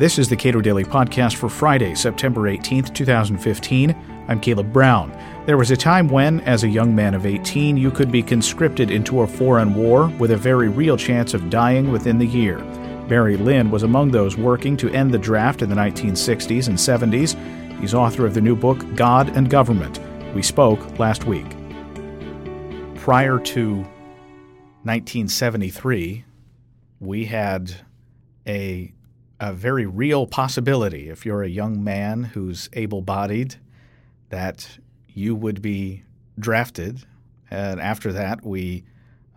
This is the Cato Daily Podcast for Friday, September 18th, 2015. I'm Caleb Brown. There was a time when, as a young man of 18, you could be conscripted into a foreign war with a very real chance of dying within the year. Barry Lynn was among those working to end the draft in the 1960s and 70s. He's author of the new book, God and Government. We spoke last week. Prior to 1973, we had a, a very real possibility, if you're a young man who's able bodied, that you would be drafted. And after that, we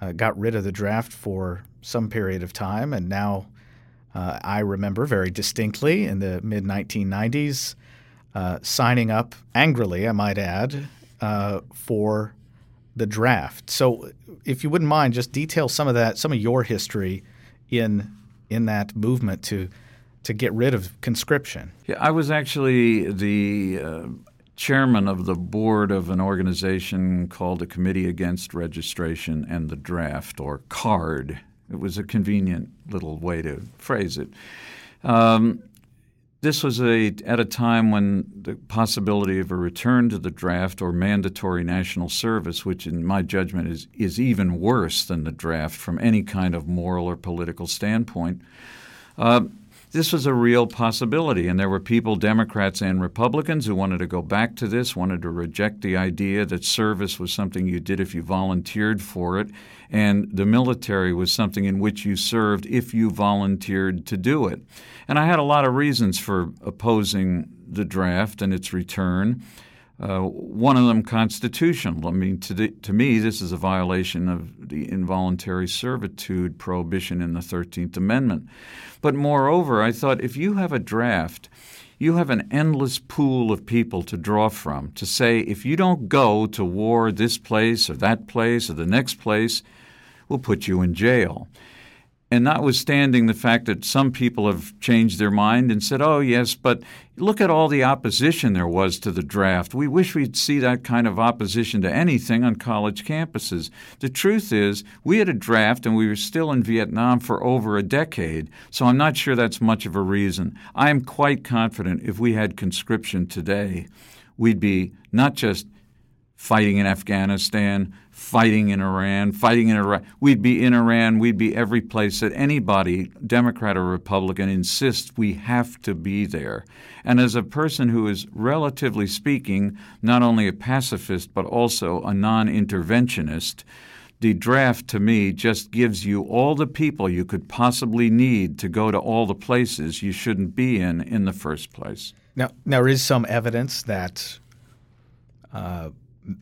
uh, got rid of the draft for some period of time. And now uh, I remember very distinctly in the mid 1990s uh, signing up angrily, I might add, uh, for the draft. So, if you wouldn't mind, just detail some of that, some of your history in in that movement to to get rid of conscription. Yeah, I was actually the uh, chairman of the board of an organization called the Committee Against Registration and the Draft, or CARD. It was a convenient little way to phrase it. Um, this was a, at a time when the possibility of a return to the draft or mandatory national service, which in my judgment is, is even worse than the draft from any kind of moral or political standpoint, uh, this was a real possibility. And there were people, Democrats and Republicans, who wanted to go back to this, wanted to reject the idea that service was something you did if you volunteered for it, and the military was something in which you served if you volunteered to do it. And I had a lot of reasons for opposing the draft and its return. Uh, one of them constitutional. I mean, to, the, to me, this is a violation of the involuntary servitude prohibition in the 13th Amendment. But moreover, I thought if you have a draft, you have an endless pool of people to draw from to say, if you don't go to war this place or that place or the next place, we'll put you in jail. And notwithstanding the fact that some people have changed their mind and said, oh, yes, but look at all the opposition there was to the draft. We wish we'd see that kind of opposition to anything on college campuses. The truth is, we had a draft and we were still in Vietnam for over a decade, so I'm not sure that's much of a reason. I am quite confident if we had conscription today, we'd be not just fighting in Afghanistan, fighting in Iran, fighting in Iraq. We'd be in Iran, we'd be every place that anybody, Democrat or Republican, insists we have to be there. And as a person who is, relatively speaking, not only a pacifist but also a non interventionist, the draft to me just gives you all the people you could possibly need to go to all the places you shouldn't be in in the first place. Now, there is some evidence that uh,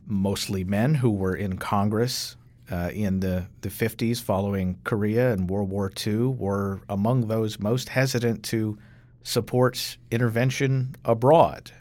mostly men who were in Congress uh, in the, the 50s following Korea and World War II were among those most hesitant to support intervention abroad.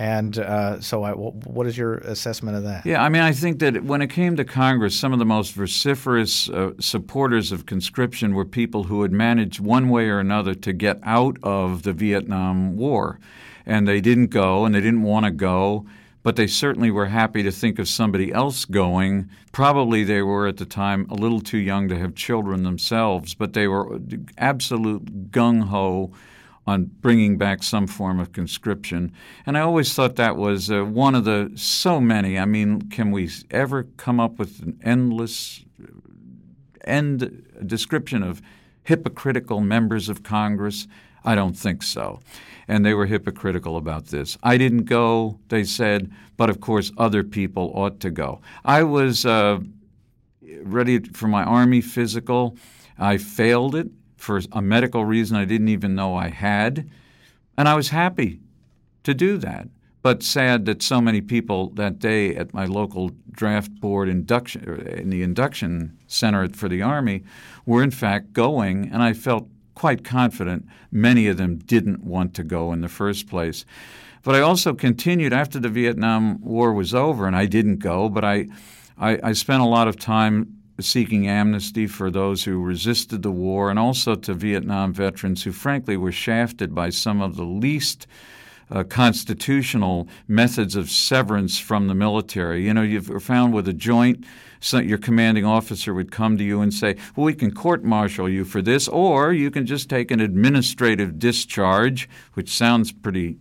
And uh, so, I, what is your assessment of that? Yeah, I mean, I think that when it came to Congress, some of the most vociferous uh, supporters of conscription were people who had managed one way or another to get out of the Vietnam War. And they didn't go, and they didn't want to go but they certainly were happy to think of somebody else going. Probably they were at the time a little too young to have children themselves, but they were absolute gung ho on bringing back some form of conscription. And I always thought that was uh, one of the so many. I mean, can we ever come up with an endless end description of hypocritical members of Congress? I don't think so. And they were hypocritical about this. I didn't go, they said, but of course other people ought to go. I was uh, ready for my Army physical. I failed it for a medical reason I didn't even know I had. And I was happy to do that. But sad that so many people that day at my local draft board induction, in the induction center for the Army, were in fact going, and I felt quite confident many of them didn't want to go in the first place. But I also continued after the Vietnam War was over, and I didn't go, but I, I, I spent a lot of time seeking amnesty for those who resisted the war and also to Vietnam veterans who, frankly, were shafted by some of the least uh, constitutional methods of severance from the military. You know, you've found with a joint, so your commanding officer would come to you and say, Well, we can court martial you for this, or you can just take an administrative discharge, which sounds pretty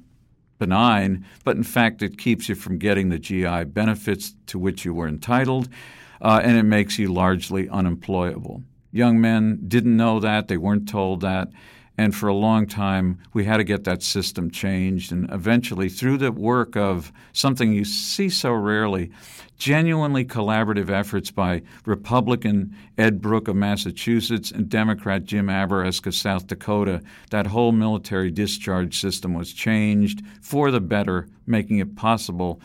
benign, but in fact, it keeps you from getting the GI benefits to which you were entitled, uh, and it makes you largely unemployable. Young men didn't know that, they weren't told that. And for a long time, we had to get that system changed. And eventually, through the work of something you see so rarely, genuinely collaborative efforts by Republican Ed Brooke of Massachusetts and Democrat Jim Abourezk of South Dakota, that whole military discharge system was changed for the better, making it possible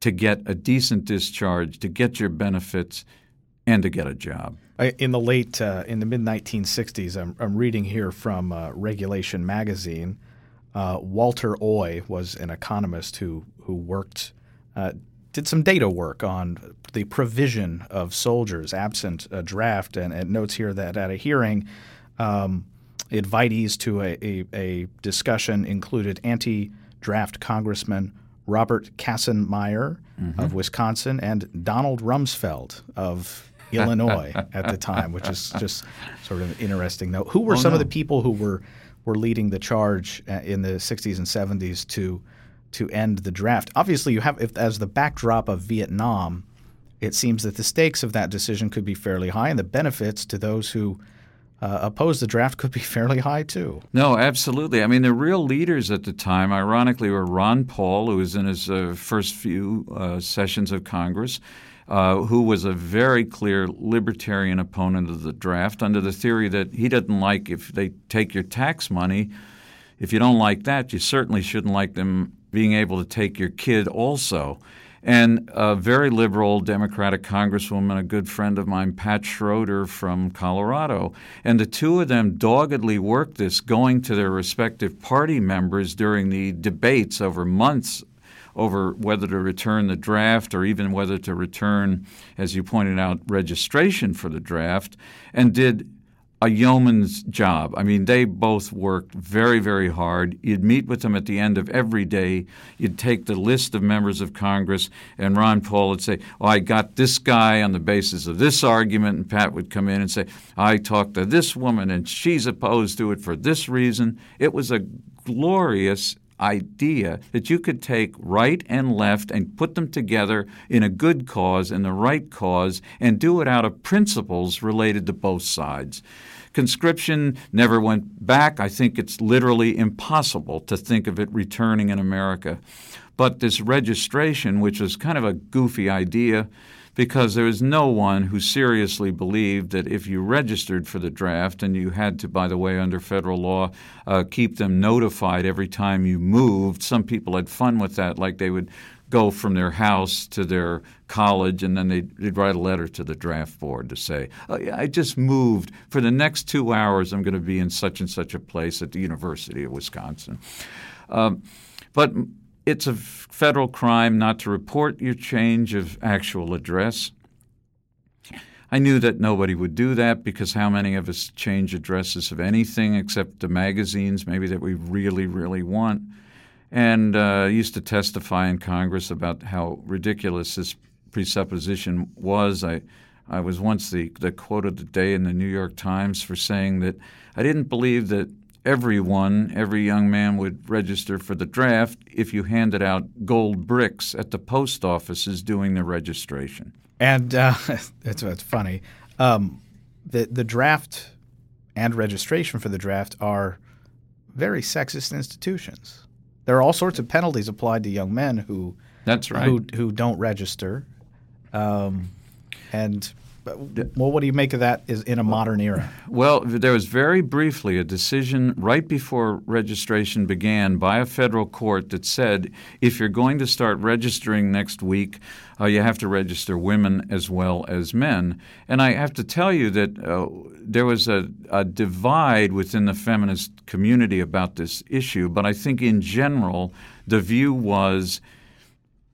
to get a decent discharge, to get your benefits, and to get a job. In the late, uh, in the mid 1960s, I'm, I'm, reading here from uh, Regulation Magazine. Uh, Walter Oi was an economist who who worked, uh, did some data work on the provision of soldiers absent a draft, and, notes here that at a hearing, um, invitees to a, a, a discussion included anti-draft Congressman Robert Kastenmeier mm-hmm. of Wisconsin and Donald Rumsfeld of Illinois at the time, which is just sort of interesting. Though, who were oh, some no. of the people who were were leading the charge uh, in the 60s and 70s to to end the draft? Obviously, you have if, as the backdrop of Vietnam. It seems that the stakes of that decision could be fairly high, and the benefits to those who uh, oppose the draft could be fairly high too. No, absolutely. I mean, the real leaders at the time, ironically, were Ron Paul, who was in his uh, first few uh, sessions of Congress, uh, who was a very clear libertarian opponent of the draft under the theory that he didn't like if they take your tax money. If you don't like that, you certainly shouldn't like them being able to take your kid also. And a very liberal Democratic Congresswoman, a good friend of mine, Pat Schroeder from Colorado. And the two of them doggedly worked this, going to their respective party members during the debates over months over whether to return the draft or even whether to return, as you pointed out, registration for the draft, and did a yeoman's job. I mean, they both worked very, very hard. You'd meet with them at the end of every day. You'd take the list of members of Congress, and Ron Paul would say, Oh, I got this guy on the basis of this argument. And Pat would come in and say, I talked to this woman, and she's opposed to it for this reason. It was a glorious idea that you could take right and left and put them together in a good cause and the right cause and do it out of principles related to both sides. Conscription never went back. I think it's literally impossible to think of it returning in America. But this registration, which was kind of a goofy idea, because there was no one who seriously believed that if you registered for the draft and you had to, by the way, under federal law, uh, keep them notified every time you moved. Some people had fun with that, like they would go from their house to their college and then they'd, they'd write a letter to the draft board to say, oh, yeah, I just moved. For the next two hours, I'm going to be in such and such a place at the University of Wisconsin. Um, but it's a federal crime not to report your change of actual address. I knew that nobody would do that because how many of us change addresses of anything except the magazines, maybe that we really, really want? And uh, I used to testify in Congress about how ridiculous this presupposition was. I, I was once the, the quote of the day in the New York Times for saying that I didn't believe that everyone, every young man would register for the draft if you handed out gold bricks at the post offices doing the registration. And uh, it's, it's funny. Um, the the draft and registration for the draft are very sexist institutions. There are all sorts of penalties applied to young men who that's right who who don't register, um, and well, what do you make of that is in a modern era? Well, there was very briefly a decision right before registration began by a federal court that said if you're going to start registering next week, uh, you have to register women as well as men. And I have to tell you that uh, there was a, a divide within the feminist community about this issue, but I think in general, the view was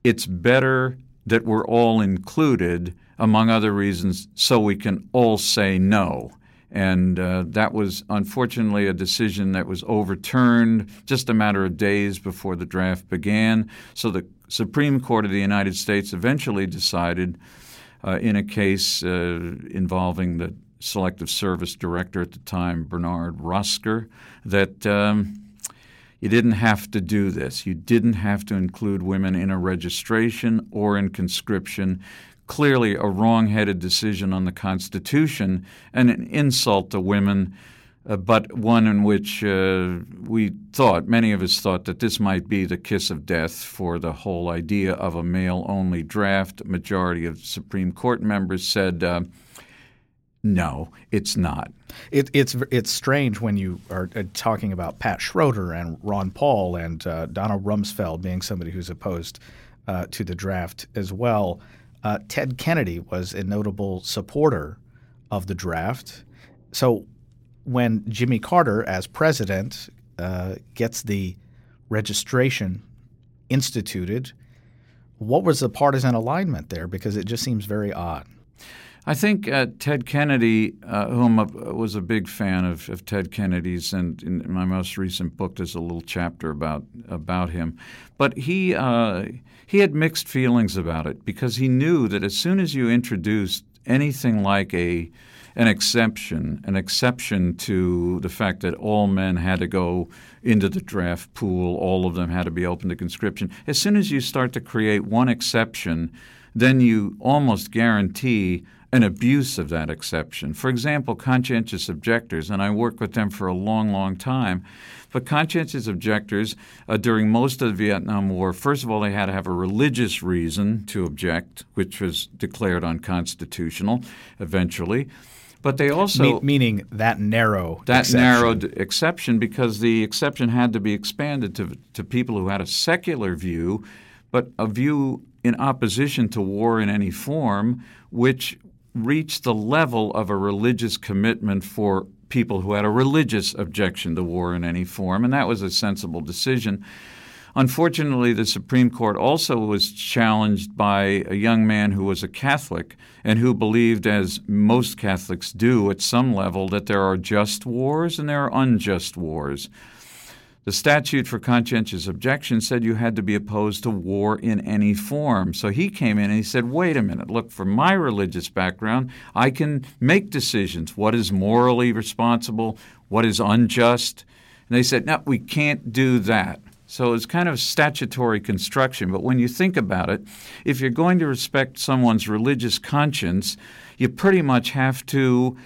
it's better that we're all included among other reasons, so we can all say no. And uh, that was unfortunately a decision that was overturned just a matter of days before the draft began. So the Supreme Court of the United States eventually decided, uh, in a case uh, involving the Selective Service Director at the time, Bernard Rostker, that um, you didn't have to do this. You didn't have to include women in a registration or in conscription clearly a wrong-headed decision on the Constitution and an insult to women, uh, but one in which uh, we thought, many of us thought, that this might be the kiss of death for the whole idea of a male-only draft. A majority of Supreme Court members said. Uh, no, it's not. It, it's it's strange when you are uh, talking about Pat Schroeder and Ron Paul and uh, Donald Rumsfeld being somebody who's opposed uh, to the draft as well. Uh, Ted Kennedy was a notable supporter of the draft. So when Jimmy Carter, as president, uh, gets the registration instituted, what was the partisan alignment there? Because it just seems very odd. I think uh, Ted Kennedy, uh, whom I was a big fan of, of, Ted Kennedy's, and in my most recent book, there's a little chapter about about him. But he uh, he had mixed feelings about it because he knew that as soon as you introduced anything like a an exception, an exception to the fact that all men had to go into the draft pool, all of them had to be open to conscription. As soon as you start to create one exception, then you almost guarantee an abuse of that exception. For example, conscientious objectors, and I worked with them for a long, long time. But conscientious objectors uh, during most of the Vietnam War, first of all, they had to have a religious reason to object, which was declared unconstitutional eventually. But they also Me- meaning that narrow that exception. narrowed exception because the exception had to be expanded to to people who had a secular view, but a view in opposition to war in any form, which reach the level of a religious commitment for people who had a religious objection to war in any form, and that was a sensible decision. Unfortunately, the Supreme Court also was challenged by a young man who was a Catholic and who believed, as most Catholics do at some level, that there are just wars and there are unjust wars. The statute for conscientious objection said you had to be opposed to war in any form. So he came in and he said, wait a minute, look, from my religious background, I can make decisions. What is morally responsible? What is unjust? And they said, no, we can't do that. So it's kind of statutory construction. But when you think about it, if you're going to respect someone's religious conscience, you pretty much have to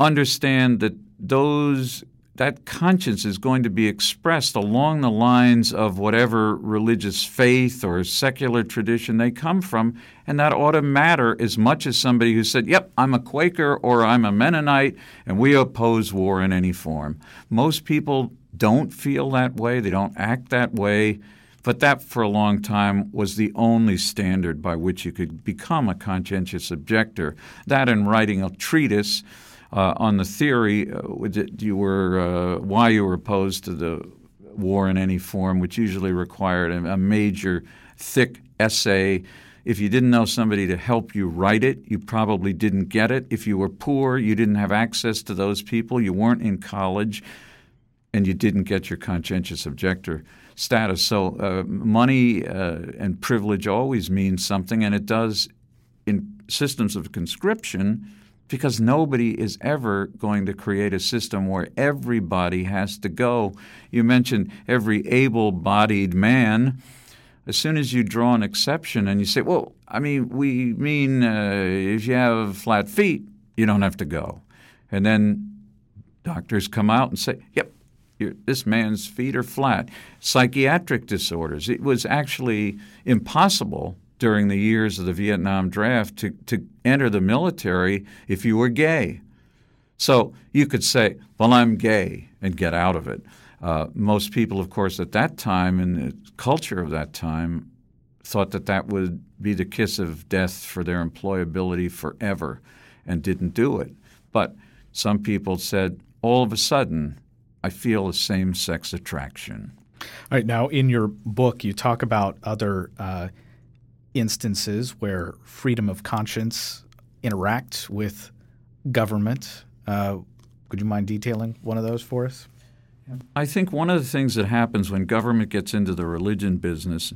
understand that those that conscience is going to be expressed along the lines of whatever religious faith or secular tradition they come from, and that ought to matter as much as somebody who said, Yep, I'm a Quaker or I'm a Mennonite, and we oppose war in any form. Most people don't feel that way, they don't act that way. But that, for a long time, was the only standard by which you could become a conscientious objector. That and writing a treatise uh, on the theory uh, that you were uh, why you were opposed to the war in any form, which usually required a, a major, thick essay. If you didn't know somebody to help you write it, you probably didn't get it. If you were poor, you didn't have access to those people. You weren't in college, and you didn't get your conscientious objector status. So, uh, money uh, and privilege always means something, and it does in systems of conscription because nobody is ever going to create a system where everybody has to go. You mentioned every able bodied man. As soon as you draw an exception and you say, well, I mean, we mean uh, if you have flat feet, you don't have to go. And then doctors come out and say, yep, this man's feet are flat. Psychiatric disorders. It was actually impossible during the years of the Vietnam draft to, to enter the military if you were gay. So you could say, well, I'm gay and get out of it. Uh, most people, of course, at that time, in the culture of that time, thought that that would be the kiss of death for their employability forever and didn't do it. But some people said, all of a sudden, I feel a same sex attraction. All right. Now, in your book, you talk about other uh, instances where freedom of conscience interacts with government. Uh, Could you mind detailing one of those for us? I think one of the things that happens when government gets into the religion business,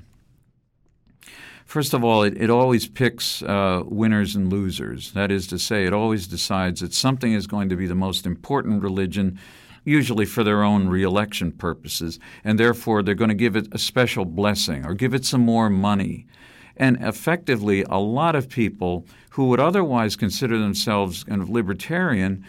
first of all, it, it always picks uh, winners and losers. That is to say, it always decides that something is going to be the most important religion, usually for their own reelection purposes, and therefore they're going to give it a special blessing or give it some more money. And effectively, a lot of people who would otherwise consider themselves kind of libertarian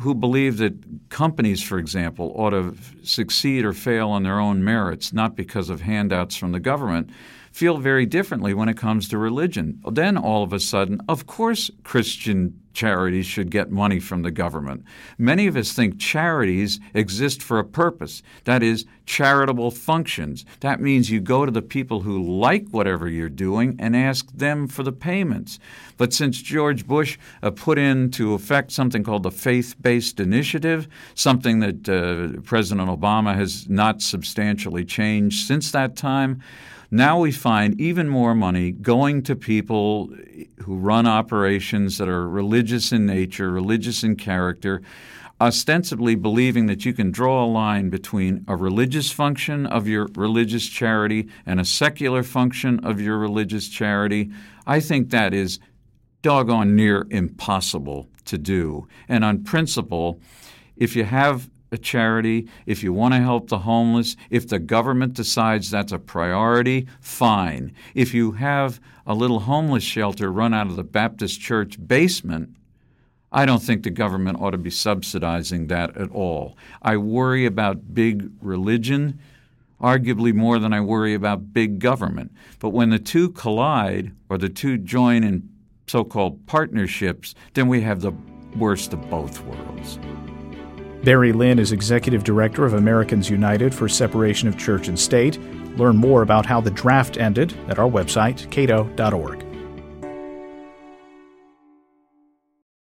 who believe that companies, for example, ought to succeed or fail on their own merits, not because of handouts from the government, feel very differently when it comes to religion. Then all of a sudden, of course, Christian charities should get money from the government. Many of us think charities exist for a purpose that is, charitable functions. That means you go to the people who like whatever you're doing and ask them for the payments. But since George Bush uh, put into effect something called the faith based initiative, something that uh, President Obama has not substantially changed since that time, now we find even more money going to people who run operations that are religious in nature, religious in character, ostensibly believing that you can draw a line between a religious function of your religious charity and a secular function of your religious charity. I think that is doggone near impossible to do. And on principle, if you have a charity, if you want to help the homeless, if the government decides that's a priority, fine. If you have a little homeless shelter run out of the Baptist church basement, I don't think the government ought to be subsidizing that at all. I worry about big religion, arguably more than I worry about big government. But when the two collide or the two join in so called partnerships, then we have the worst of both worlds. Barry Lynn is Executive Director of Americans United for Separation of Church and State. Learn more about how the draft ended at our website, cato.org.